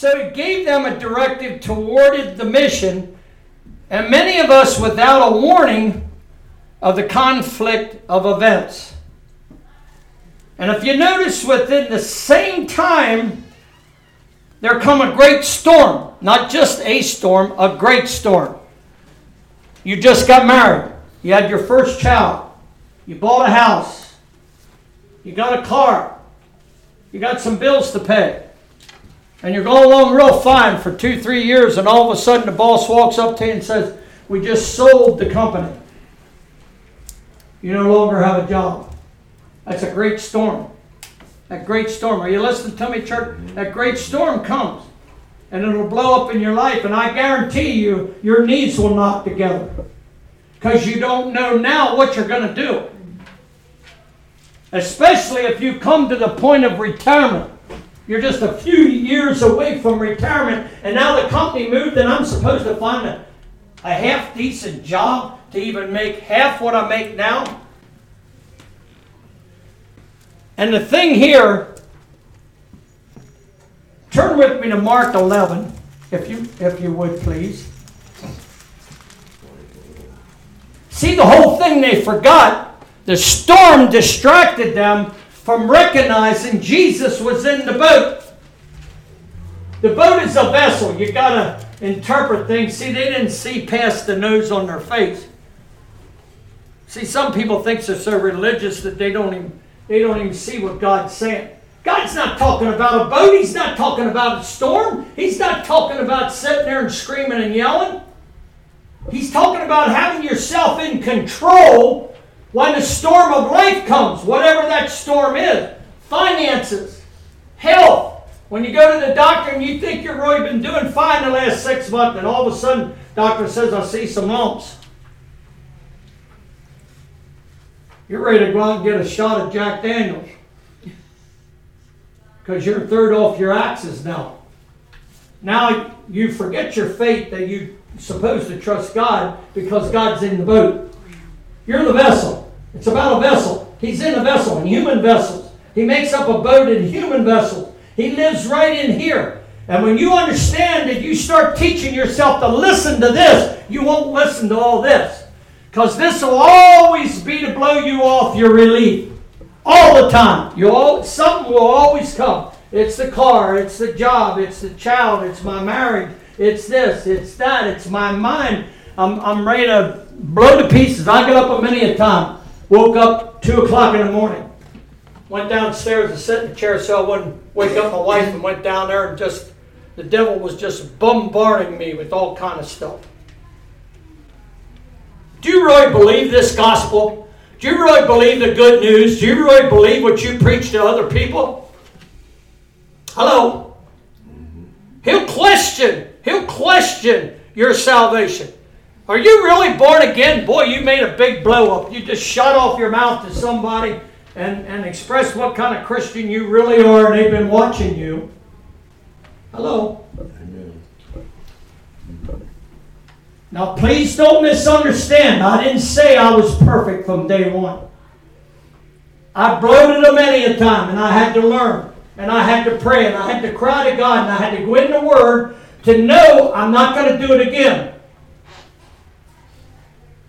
So he gave them a directive toward the mission, and many of us, without a warning of the conflict of events. And if you notice, within the same time, there come a great storm. Not just a storm, a great storm. You just got married. You had your first child. You bought a house. You got a car. You got some bills to pay. And you're going along real fine for two, three years, and all of a sudden the boss walks up to you and says, We just sold the company. You no longer have a job. That's a great storm. That great storm. Are you listening to me, church? Mm-hmm. That great storm comes. And it'll blow up in your life. And I guarantee you, your knees will knock together. Because you don't know now what you're going to do. Especially if you come to the point of retirement. You're just a few years away from retirement, and now the company moved, and I'm supposed to find a, a half decent job to even make half what I make now. And the thing here, turn with me to Mark 11, if you, if you would, please. See, the whole thing they forgot, the storm distracted them from recognizing Jesus was in the boat. The boat is a vessel. You got to interpret things. See, they didn't see past the nose on their face. See, some people think they're so religious that they don't even they don't even see what God's saying. God's not talking about a boat. He's not talking about a storm. He's not talking about sitting there and screaming and yelling. He's talking about having yourself in control when the storm of life comes, whatever that storm is. Finances, health. When you go to the doctor and you think you've really been doing fine the last six months, and all of a sudden, doctor says, I see some lumps. You're ready to go out and get a shot of Jack Daniels. Because you're third off your axis now. Now you forget your faith that you're supposed to trust God because God's in the boat. You're the vessel. It's about a vessel. He's in a vessel, in human vessels. He makes up a boat in human vessels. He lives right in here. And when you understand that you start teaching yourself to listen to this, you won't listen to all this. Because this will always be to blow you off your relief. All the time. You all, something will always come. It's the car, it's the job, it's the child, it's my marriage, it's this, it's that, it's my mind. I'm, I'm ready to blow to pieces. I got up a many a time. Woke up 2 o'clock in the morning. Went downstairs to sit in the chair so I wouldn't wake up my wife and went down there and just, the devil was just bombarding me with all kind of stuff. Do you really believe this gospel? Do you really believe the good news? Do you really believe what you preach to other people? Hello? Mm-hmm. He'll question. He'll question your salvation. Are you really born again? Boy, you made a big blow up. You just shut off your mouth to somebody and, and express what kind of Christian you really are, and they've been watching you. Hello? Now, please don't misunderstand. I didn't say I was perfect from day one. I bloated a many a time, and I had to learn, and I had to pray, and I had to cry to God, and I had to go in the Word to know I'm not going to do it again.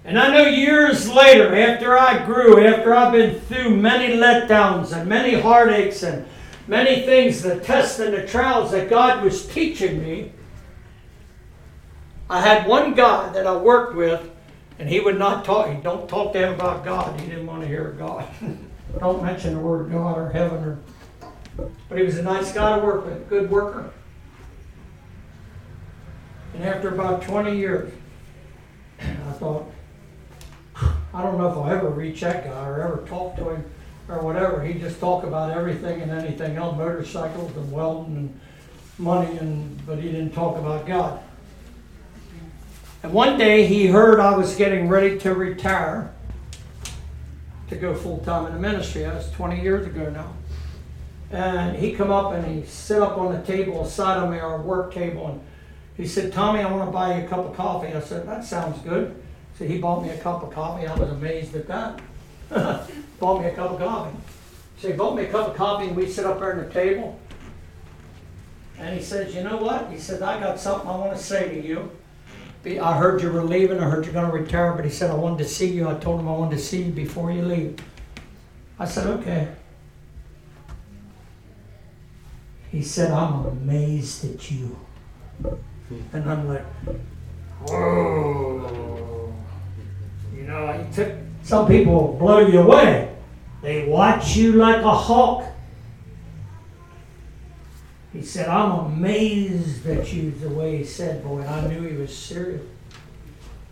And I know years later, after I grew, after I've been through many letdowns and many heartaches and many things, the tests and the trials that God was teaching me, I had one guy that I worked with, and he would not talk. He don't talk to him about God. He didn't want to hear God. don't mention the word God or heaven or. But he was a nice guy to work with, good worker. And after about 20 years, I thought, I don't know if I'll ever that guy or ever talk to him or whatever. He just talk about everything and anything else, motorcycles and welding and money, and but he didn't talk about God. And one day he heard I was getting ready to retire to go full time in the ministry. That was 20 years ago now. And he come up and he sit up on the table beside of me, our work table, and he said, Tommy, I want to buy you a cup of coffee. I said, that sounds good. So he bought me a cup of coffee. I was amazed at that. bought me a cup of coffee. So he bought me a cup of coffee and we sit up there at the table. And he says, You know what? He said, I got something I want to say to you. I heard you were leaving. I heard you're going to retire. But he said, I wanted to see you. I told him I wanted to see you before you leave. I said, Okay. He said, I'm amazed at you. And I'm like, Whoa. Know, he took, some people blow you away. They watch you like a hawk. He said, I'm amazed at you, the way he said, boy, I knew he was serious.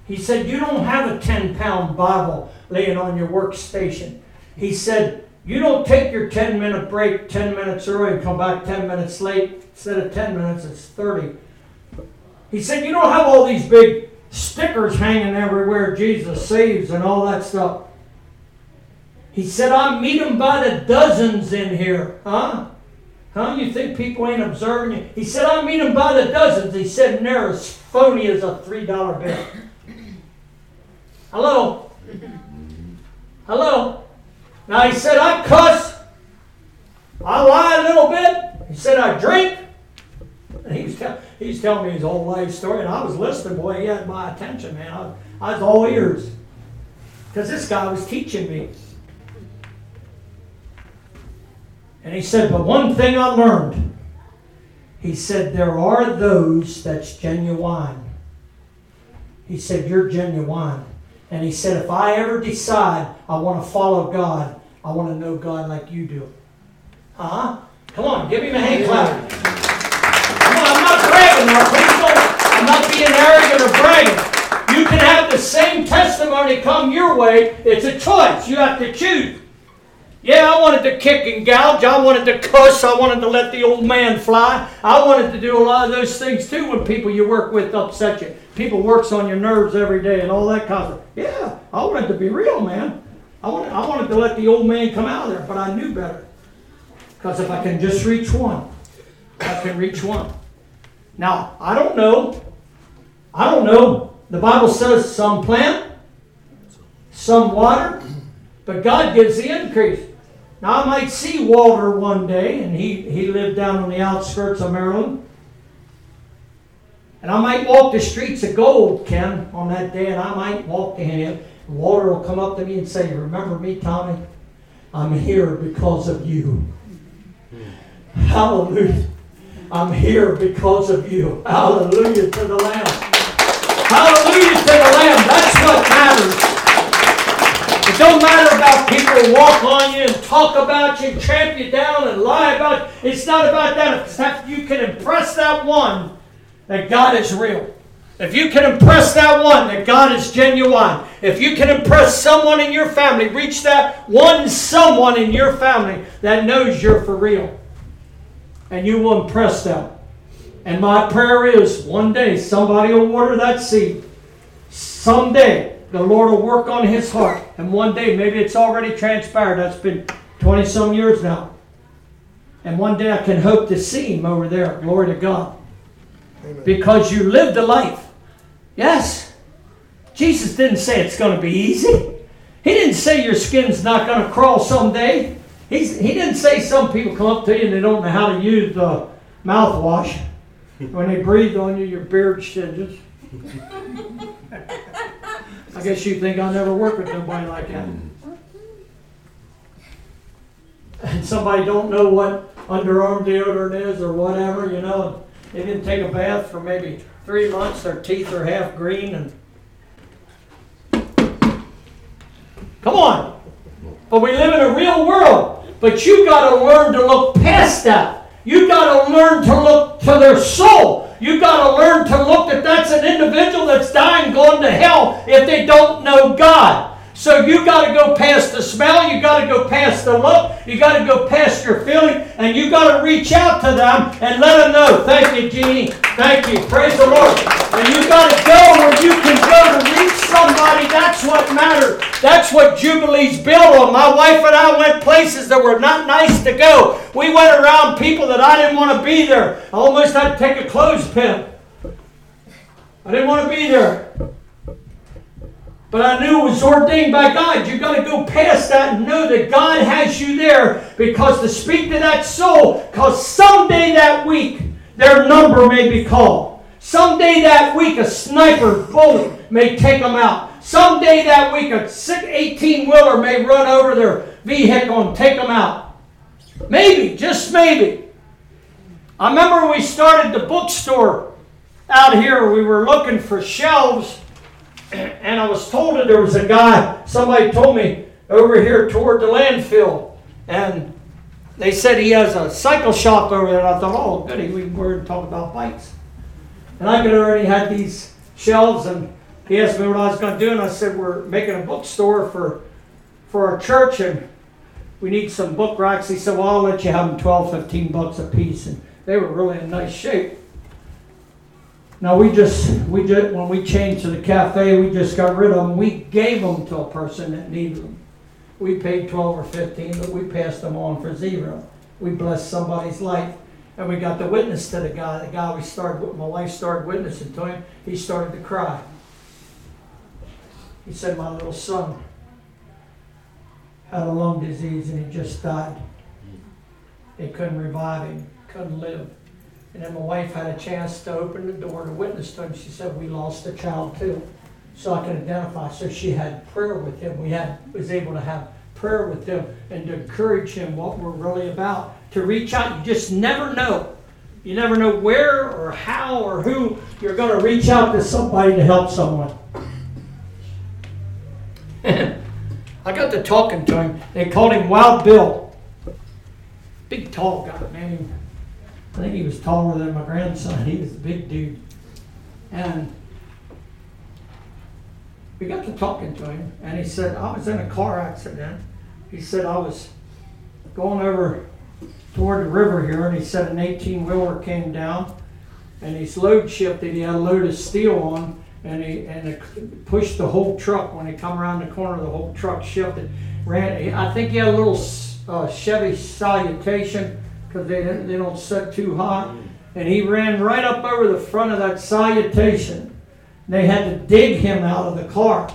He said, You don't have a 10 pound Bible laying on your workstation. He said, You don't take your 10 minute break 10 minutes early and come back 10 minutes late. Instead of 10 minutes, it's 30. He said, You don't have all these big stickers hanging everywhere, Jesus saves and all that stuff. He said, I meet them by the dozens in here. Huh? Huh? You think people ain't observing you? He said, I meet them by the dozens. He said, and they're as phony as a $3 bill. Hello? Hello? Now he said, I cuss. I lie a little bit. He said, I drink. And he was, he was telling me his whole life story, and I was listening. Boy, he had my attention, man. I, I was all ears. Because this guy was teaching me. And he said, But one thing I learned. He said, There are those that's genuine. He said, You're genuine. And he said, If I ever decide I want to follow God, I want to know God like you do. Huh? Come on, give him a hand clap. I'm not being arrogant or bragging. You can have the same testimony come your way. It's a choice. You have to choose. Yeah, I wanted to kick and gouge. I wanted to cuss. I wanted to let the old man fly. I wanted to do a lot of those things too when people you work with upset you. People works on your nerves every day and all that kind of stuff. Yeah, I wanted to be real, man. I wanted, I wanted to let the old man come out of there, but I knew better. Because if I can just reach one, I can reach one. Now, I don't know. I don't know. The Bible says some plant, some water, but God gives the increase. Now, I might see Walter one day, and he, he lived down on the outskirts of Maryland. And I might walk the streets of gold, Ken, on that day, and I might walk to him. And Walter will come up to me and say, Remember me, Tommy? I'm here because of you. Hmm. Hallelujah. I'm here because of you. Hallelujah to the Lamb. Hallelujah to the Lamb. That's what matters. It don't matter about people walk on you and talk about you and tramp you down and lie about you. It's not about that. It's you can impress that one that God is real. If you can impress that one that God is genuine, if you can impress someone in your family, reach that one someone in your family that knows you're for real, and you will impress them. And my prayer is one day somebody will water that seed. Someday the Lord will work on his heart. And one day, maybe it's already transpired. That's been 20 some years now. And one day I can hope to see him over there. Glory to God. Amen. Because you lived a life. Yes. Jesus didn't say it's going to be easy. He didn't say your skin's not going to crawl someday. He's, he didn't say some people come up to you and they don't know how to use the mouthwash. When they breathe on you, your beard singes. I guess you think I'll never work with nobody like that. And somebody don't know what underarm deodorant is or whatever, you know, they didn't take a bath for maybe three months, their teeth are half green and Come on. But we live in a real world. But you've got to learn to look past that. You've got to learn to look to their soul. You've got to learn to look that that's an individual that's dying, going to hell if they don't know God. So you've got to go past the smell, You've got to go past the look, you got to go past your feeling, and you got to reach out to them and let them know. Thank you, Jeannie. Thank you. Praise the Lord. And you got to go where you can go to reach somebody. That's what matters. That's what Jubilee's built on. My wife and I went places that were not nice to go. We went around people that I didn't want to be there. I almost had to take a clothespin. I didn't want to be there. But I knew it was ordained by God. You've got to go past that and know that God has you there because to speak to that soul, because someday that week, their number may be called. Someday that week, a sniper bullet may take them out. Someday that week, a 18 wheeler may run over their vehicle and take them out. Maybe, just maybe. I remember we started the bookstore out here. We were looking for shelves, and I was told that there was a guy, somebody told me over here toward the landfill, and they said he has a cycle shop over there. And I thought, oh, goody, we were talking about bikes. And I could already had these shelves, and he asked me what I was going to do, and I said, we're making a bookstore for, for our church, and we need some book racks. He said, well, I'll let you have them 12, 15 bucks a piece. And they were really in nice shape. Now we just, we just, when we changed to the cafe, we just got rid of them. We gave them to a person that needed them. We paid 12 or 15, but we passed them on for zero. We blessed somebody's life. And we got the witness to the guy. The guy we started, my wife started witnessing to him. He started to cry. He said, My little son had a lung disease and he just died. They couldn't revive him, couldn't live. And then my wife had a chance to open the door to witness to him. She said, We lost a child too. So I can identify. So she had prayer with him. We had was able to have prayer with him and to encourage him what we're really about. To reach out. You just never know. You never know where or how or who you're going to reach out to somebody to help someone. I got to talking to him. They called him Wild Bill. Big, tall guy, man. I think he was taller than my grandson. He was a big dude. And we got to talking to him, and he said, I was in a car accident. He said, I was going over toward the river here, and he said an 18 wheeler came down, and he's load shifted. He had a load of steel on, and he and it pushed the whole truck. When he come around the corner, the whole truck shifted. Ran. I think he had a little uh, Chevy Salutation because they don't, they don't set too high, mm. and he ran right up over the front of that Salutation. They had to dig him out of the car.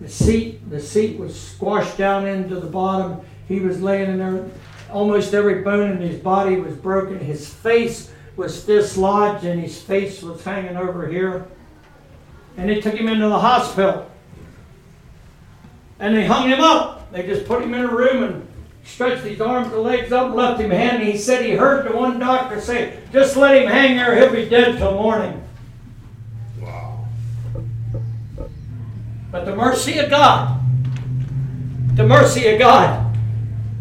The seat the seat was squashed down into the bottom. He was laying in there. Almost every bone in his body was broken. His face was dislodged, and his face was hanging over here and they took him into the hospital. And they hung him up. They just put him in a room and stretched his arms and legs up and left him hanging. He said he heard the one doctor say, just let him hang there, he'll be dead till morning. Wow. But the mercy of God, the mercy of God,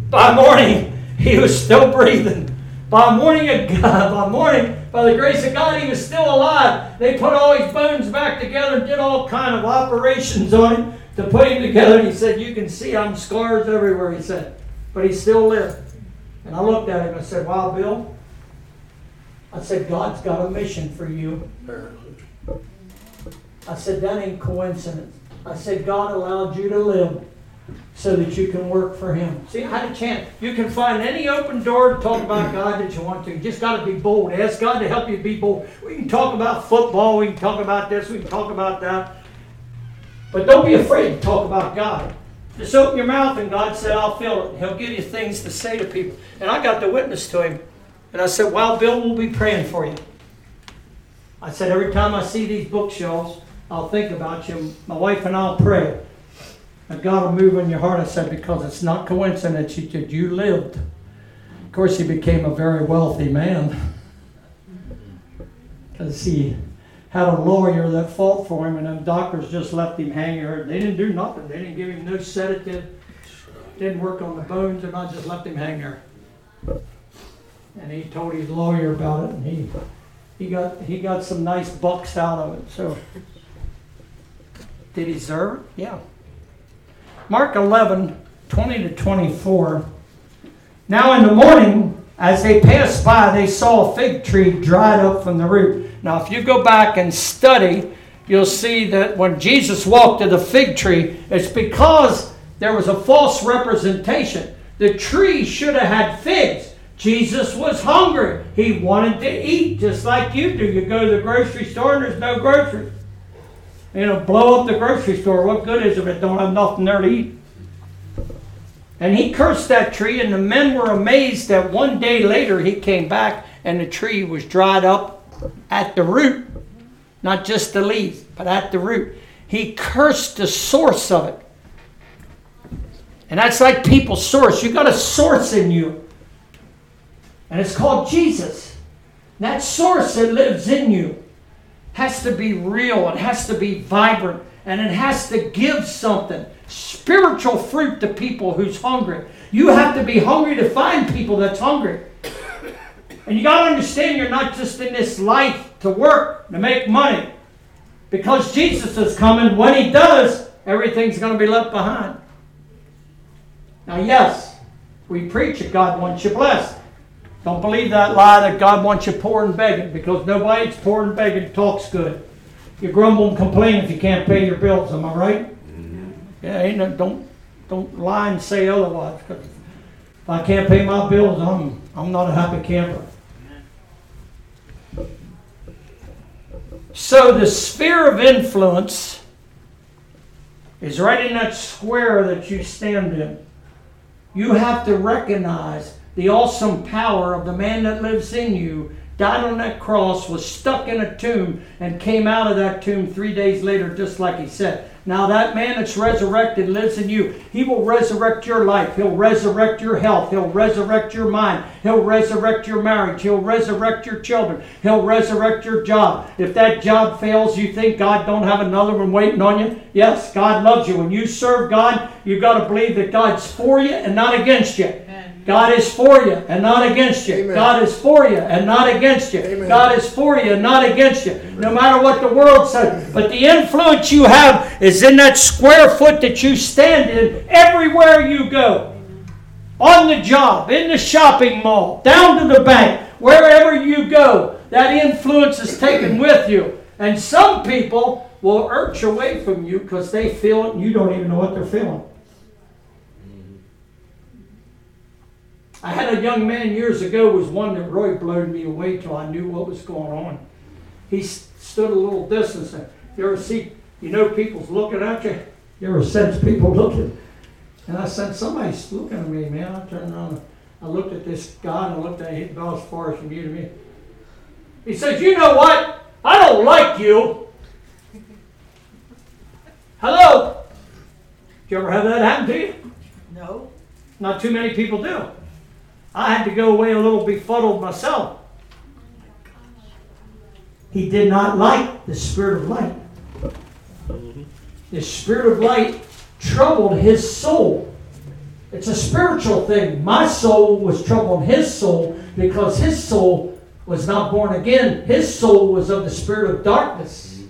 by morning he was still breathing. By morning of God, by morning by the grace of God, he was still alive. They put all his bones back together and did all kind of operations on him to put him together. And he said, You can see I'm scars everywhere, he said. But he still lived. And I looked at him and I said, Wow, Bill. I said, God's got a mission for you. I said, That ain't coincidence. I said, God allowed you to live so that you can work for Him. See, I had a chance. You can find any open door to talk about God that you want to. You just got to be bold. Ask God to help you be bold. We can talk about football. We can talk about this. We can talk about that. But don't be afraid to talk about God. Just open your mouth and God said, I'll fill it. He'll give you things to say to people. And I got the witness to him. And I said, Well, Bill, we'll be praying for you. I said, Every time I see these bookshelves, I'll think about you. My wife and I'll pray. And God will move in your heart, I said, because it's not coincidence that you lived. Of course, he became a very wealthy man. Because he had a lawyer that fought for him, and them doctors just left him hanging. They didn't do nothing. They didn't give him no sedative, didn't work on the bones, and I just left him hang there. And he told his lawyer about it, and he he got he got some nice bucks out of it. So did he deserve it? Yeah. Mark 11, 20 to 24. Now in the morning, as they passed by, they saw a fig tree dried up from the root. Now, if you go back and study, you'll see that when Jesus walked to the fig tree, it's because there was a false representation. The tree should have had figs. Jesus was hungry. He wanted to eat just like you do. You go to the grocery store and there's no groceries. You know, blow up the grocery store. What good is it if it don't have nothing there to eat? And he cursed that tree, and the men were amazed that one day later he came back and the tree was dried up at the root, not just the leaves, but at the root. He cursed the source of it. And that's like people's source. You got a source in you. And it's called Jesus. That source that lives in you has to be real, it has to be vibrant, and it has to give something spiritual fruit to people who's hungry. You have to be hungry to find people that's hungry. And you got to understand you're not just in this life to work, to make money. Because Jesus is coming, when he does, everything's going to be left behind. Now, yes, we preach that God wants you blessed. Don't believe that lie that God wants you poor and begging because nobody that's poor and begging talks good. You grumble and complain if you can't pay your bills. Am I right? Mm-hmm. Yeah, ain't no, don't don't lie and say otherwise. Cause if I can't pay my bills, I'm I'm not a happy camper. So the sphere of influence is right in that square that you stand in. You have to recognize the awesome power of the man that lives in you died on that cross, was stuck in a tomb, and came out of that tomb three days later, just like he said. Now, that man that's resurrected lives in you. He will resurrect your life. He'll resurrect your health. He'll resurrect your mind. He'll resurrect your marriage. He'll resurrect your children. He'll resurrect your job. If that job fails, you think God don't have another one waiting on you? Yes, God loves you. When you serve God, you've got to believe that God's for you and not against you. God is for you and not against you. Amen. God is for you and not against you. Amen. God is for you and not against you. Amen. No matter what the world says. But the influence you have is in that square foot that you stand in everywhere you go. On the job, in the shopping mall, down to the bank, wherever you go, that influence is taken with you. And some people will urge away from you because they feel it and you don't even know what they're feeling. I had a young man years ago was one that really blew me away till I knew what was going on. He stood a little distance. And you ever see, you know, people's looking at you. You ever sense people looking? And I said, somebody's looking at me, man. I turned around. I looked at this guy and I looked at him about as far as from you to me. He said, you know what? I don't like you. Hello? Did you ever have that happen to you? No. Not too many people do. I had to go away a little befuddled myself. He did not like the spirit of light. The spirit of light troubled his soul. It's a spiritual thing. My soul was troubling his soul because his soul was not born again. His soul was of the spirit of darkness.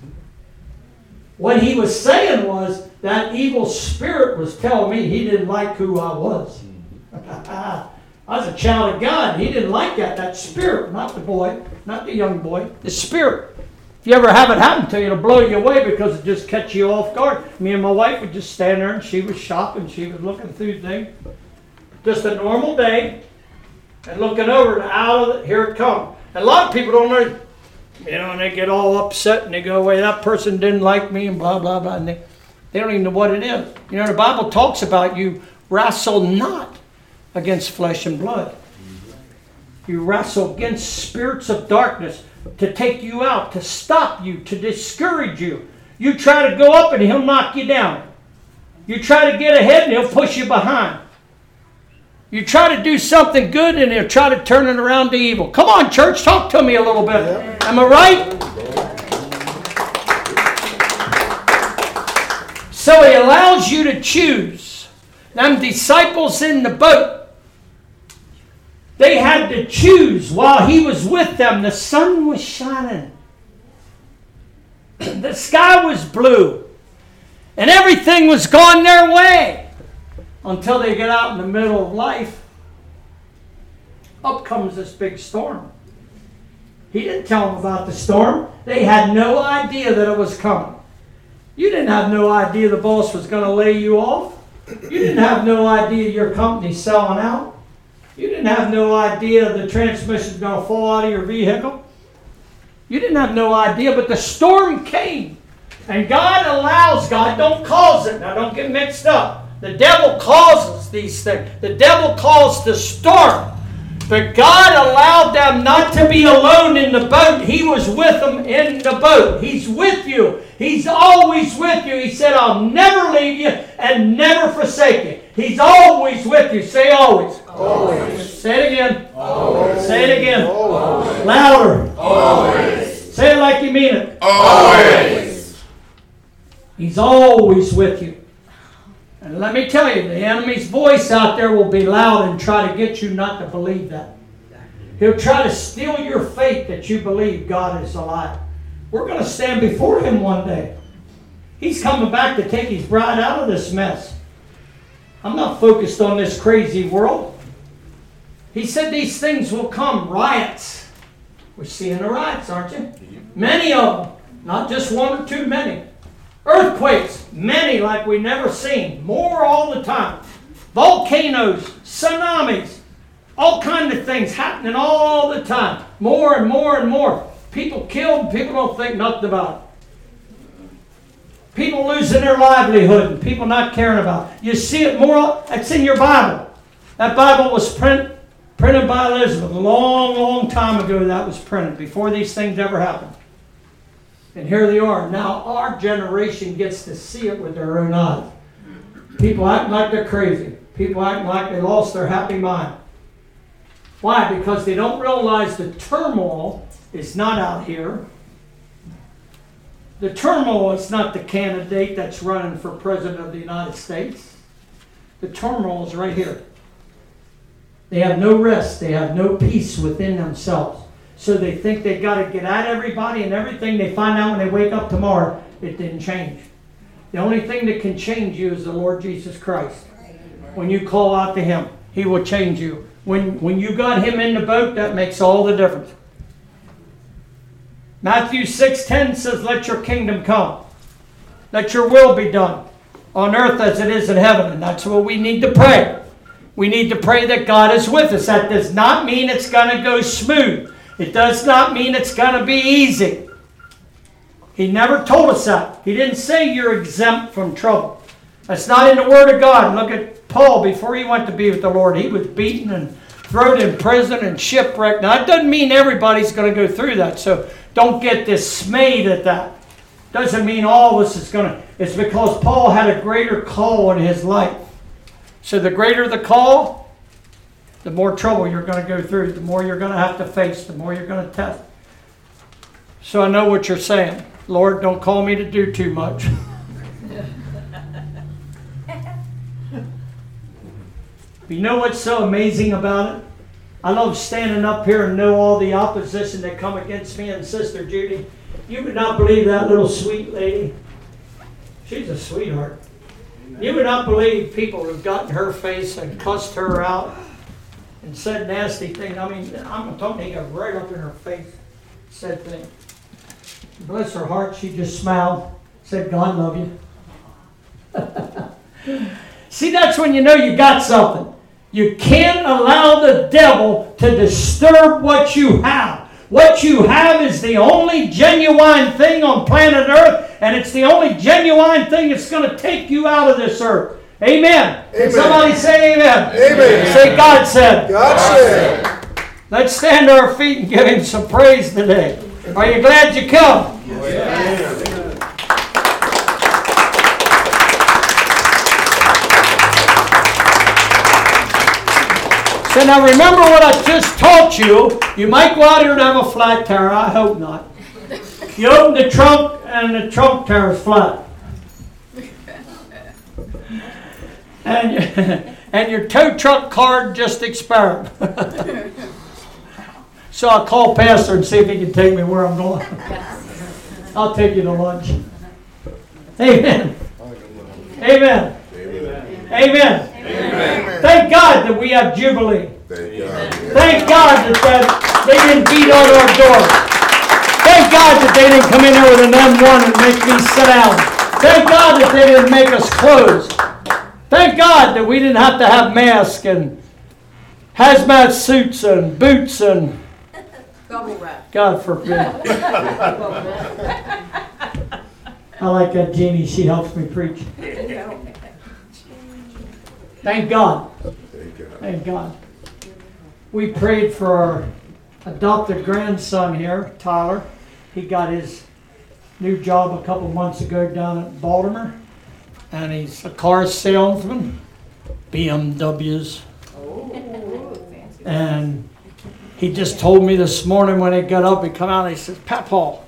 What he was saying was that evil spirit was telling me he didn't like who I was. I was a child of God. He didn't like that. That spirit, not the boy, not the young boy, the spirit. If you ever have it happen to you, it'll blow you away because it just catch you off guard. Me and my wife would just stand there and she was shopping. She was looking through things. Just a normal day. And looking over and out of it, here it comes. And a lot of people don't know, you know, and they get all upset and they go away, that person didn't like me and blah, blah, blah. And they, they don't even know what it is. You know, the Bible talks about you wrestle not against flesh and blood. You wrestle against spirits of darkness to take you out, to stop you, to discourage you. You try to go up and he'll knock you down. You try to get ahead and he'll push you behind. You try to do something good and he'll try to turn it around to evil. Come on, church, talk to me a little bit. Am I right? So he allows you to choose. Them disciples in the boat, they had to choose while he was with them. The sun was shining, the sky was blue, and everything was going their way until they get out in the middle of life. Up comes this big storm. He didn't tell them about the storm. They had no idea that it was coming. You didn't have no idea the boss was going to lay you off. You didn't have no idea your company's selling out. You didn't have no idea the transmission's going to fall out of your vehicle. You didn't have no idea, but the storm came. And God allows, God don't cause it. Now don't get mixed up. The devil causes these things. The devil caused the storm. But God allowed them not to be alone in the boat. He was with them in the boat. He's with you. He's always with you. He said, I'll never leave you and never forsake you. He's always with you. Say always. Always. Say it again. Always. Say it again. Always. Louder. Always. Say it like you mean it. Always. He's always with you. And let me tell you, the enemy's voice out there will be loud and try to get you not to believe that. He'll try to steal your faith that you believe God is alive. We're going to stand before Him one day. He's coming back to take His bride out of this mess. I'm not focused on this crazy world. He said these things will come riots. We're seeing the riots, aren't you? Many of them. Not just one or two, many. Earthquakes, many like we never seen, more all the time. Volcanoes, tsunamis, all kinds of things happening all the time. More and more and more. People killed, people don't think nothing about it. People losing their livelihood and people not caring about it. You see it more, that's in your Bible. That Bible was print, printed by Elizabeth a long, long time ago that was printed, before these things ever happened. And here they are. Now our generation gets to see it with their own eyes. People acting like they're crazy. People acting like they lost their happy mind. Why? Because they don't realize the turmoil is not out here. The turmoil is not the candidate that's running for president of the United States. The turmoil is right here. They have no rest, they have no peace within themselves. So they think they've got to get at everybody and everything. They find out when they wake up tomorrow, it didn't change. The only thing that can change you is the Lord Jesus Christ. When you call out to Him, He will change you. When, when you got Him in the boat, that makes all the difference. Matthew 6:10 says, Let your kingdom come. Let your will be done on earth as it is in heaven. And that's what we need to pray. We need to pray that God is with us. That does not mean it's going to go smooth. It does not mean it's going to be easy. He never told us that. He didn't say you're exempt from trouble. That's not in the Word of God. Look at Paul before he went to be with the Lord. He was beaten and thrown in prison and shipwrecked. Now, that doesn't mean everybody's going to go through that. So don't get dismayed at that. Doesn't mean all of us is going to. It's because Paul had a greater call in his life. So the greater the call, the more trouble you're going to go through, the more you're going to have to face, the more you're going to test. So I know what you're saying. Lord, don't call me to do too much. you know what's so amazing about it? I love standing up here and know all the opposition that come against me and Sister Judy. You would not believe that little sweet lady. She's a sweetheart. You would not believe people who've gotten her face and cussed her out and said nasty things. I mean, I'm talking right up in her face, said things. Bless her heart, she just smiled, said, God love you. See, that's when you know you got something. You can't allow the devil to disturb what you have. What you have is the only genuine thing on planet Earth, and it's the only genuine thing that's going to take you out of this earth. Amen. amen. Somebody say amen. Amen. Say God said. God said. Let's stand to our feet and give him some praise today. Are you glad you come? Yes. So now remember what I just taught you. You might go out here and have a flat tire. I hope not. You open the trunk and the trunk tire is flat. And, and your tow truck card just expired. so I'll call Pastor and see if he can take me where I'm going. I'll take you to lunch. Amen. Amen. Amen. Amen. Thank God that we have Jubilee. Thank God. Thank God that, that they didn't beat on our door. Thank God that they didn't come in there with an M1 and make me sit down. Thank God that they didn't make us close. Thank God that we didn't have to have masks and hazmat suits and boots and Bubble wrap. God forbid. I like that Jeannie. She helps me preach. Thank God. Thank God. Thank God. we prayed for our adopted grandson here, Tyler. He got his new job a couple months ago down at Baltimore, and he's a car salesman, BMWs. And he just told me this morning when he got up, he come out and he says, Papaw,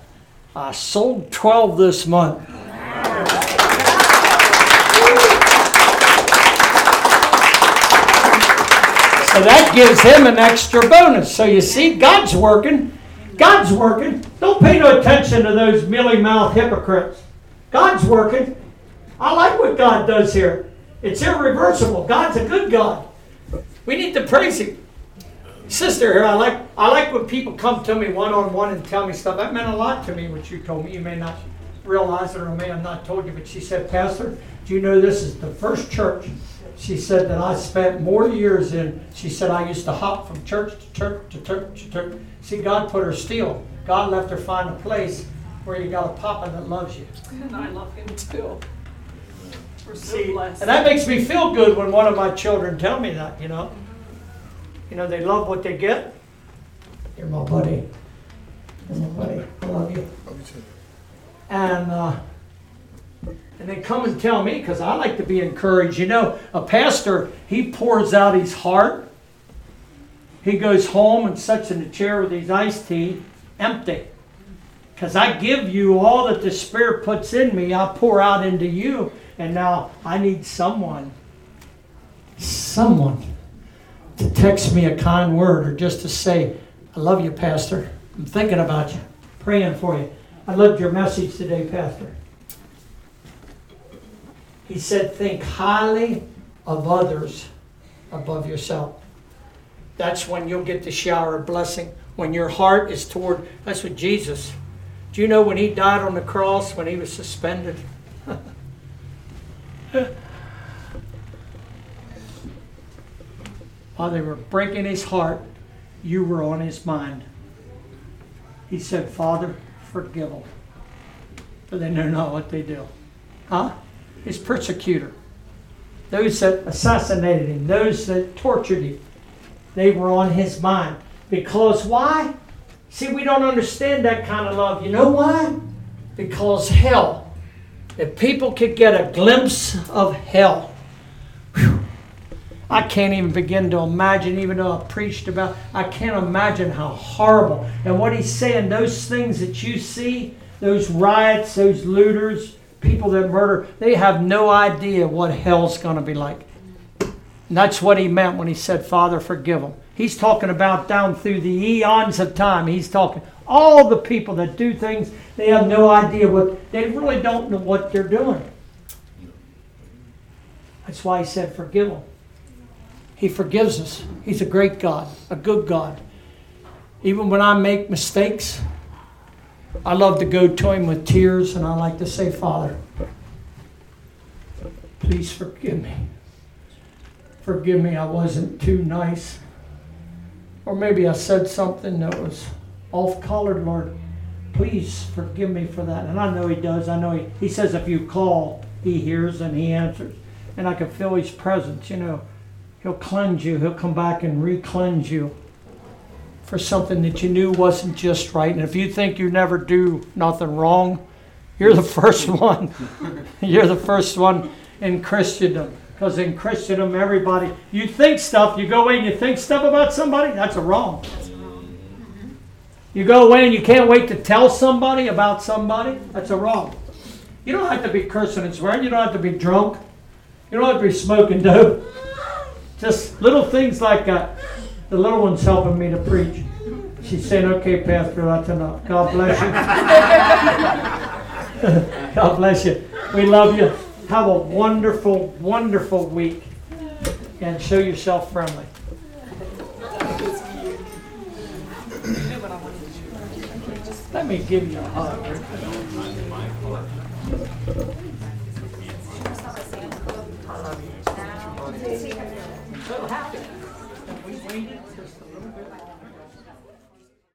I sold 12 this month. So that gives him an extra bonus. So you see, God's working. God's working. Don't pay no attention to those mealy mouth hypocrites. God's working. I like what God does here. It's irreversible. God's a good God. We need to praise Him. Sister here, I like I like when people come to me one on one and tell me stuff. That meant a lot to me what you told me. You may not realize it or may have not told you, but she said, Pastor, do you know this is the first church she said that I spent more years in. She said I used to hop from church to church to church to church. See, God put her still. God left her find a place where you got a papa that loves you. And I love him too. We're so See, blessed. and that makes me feel good when one of my children tell me that. You know, you know they love what they get. You're my buddy. You're my buddy. I love you. Love you too. And uh, and they come and tell me because I like to be encouraged. You know, a pastor he pours out his heart. He goes home and sits in the chair with his iced tea, empty. Because I give you all that the Spirit puts in me, I pour out into you. And now I need someone, someone to text me a kind word or just to say, I love you, Pastor. I'm thinking about you, praying for you. I loved your message today, Pastor. He said, think highly of others above yourself. That's when you'll get the shower of blessing. When your heart is toward, that's what Jesus. Do you know when he died on the cross, when he was suspended? While they were breaking his heart, you were on his mind. He said, Father, forgive them, for they know not what they do. Huh? His persecutor. Those that assassinated him, those that tortured him, they were on his mind. Because why? See, we don't understand that kind of love. You know why? Because hell, if people could get a glimpse of hell, whew, I can't even begin to imagine, even though I preached about, I can't imagine how horrible. And what he's saying, those things that you see, those riots, those looters, people that murder, they have no idea what hell's going to be like. And that's what he meant when he said, Father, forgive them. He's talking about down through the eons of time. He's talking all the people that do things, they have no idea what, they really don't know what they're doing. That's why he said, forgive them. He forgives us. He's a great God, a good God. Even when I make mistakes, I love to go to him with tears and I like to say, Father, please forgive me. Forgive me, I wasn't too nice. Or maybe I said something that was off color, Lord. Please forgive me for that. And I know He does. I know He, he says if you call, He hears and He answers. And I can feel His presence, you know. He'll cleanse you, He'll come back and re cleanse you for something that you knew wasn't just right. And if you think you never do nothing wrong, you're the first one. you're the first one in Christendom. Because in Christendom, everybody, you think stuff, you go away and you think stuff about somebody, that's a wrong. You go away and you can't wait to tell somebody about somebody, that's a wrong. You don't have to be cursing and swearing, you don't have to be drunk, you don't have to be smoking dope. Just little things like that. The little one's helping me to preach. She's saying, okay, Pastor, that's enough. God bless you. God bless you. We love you. Have a wonderful, wonderful week. And show yourself friendly. Let me give you a hug. So happy that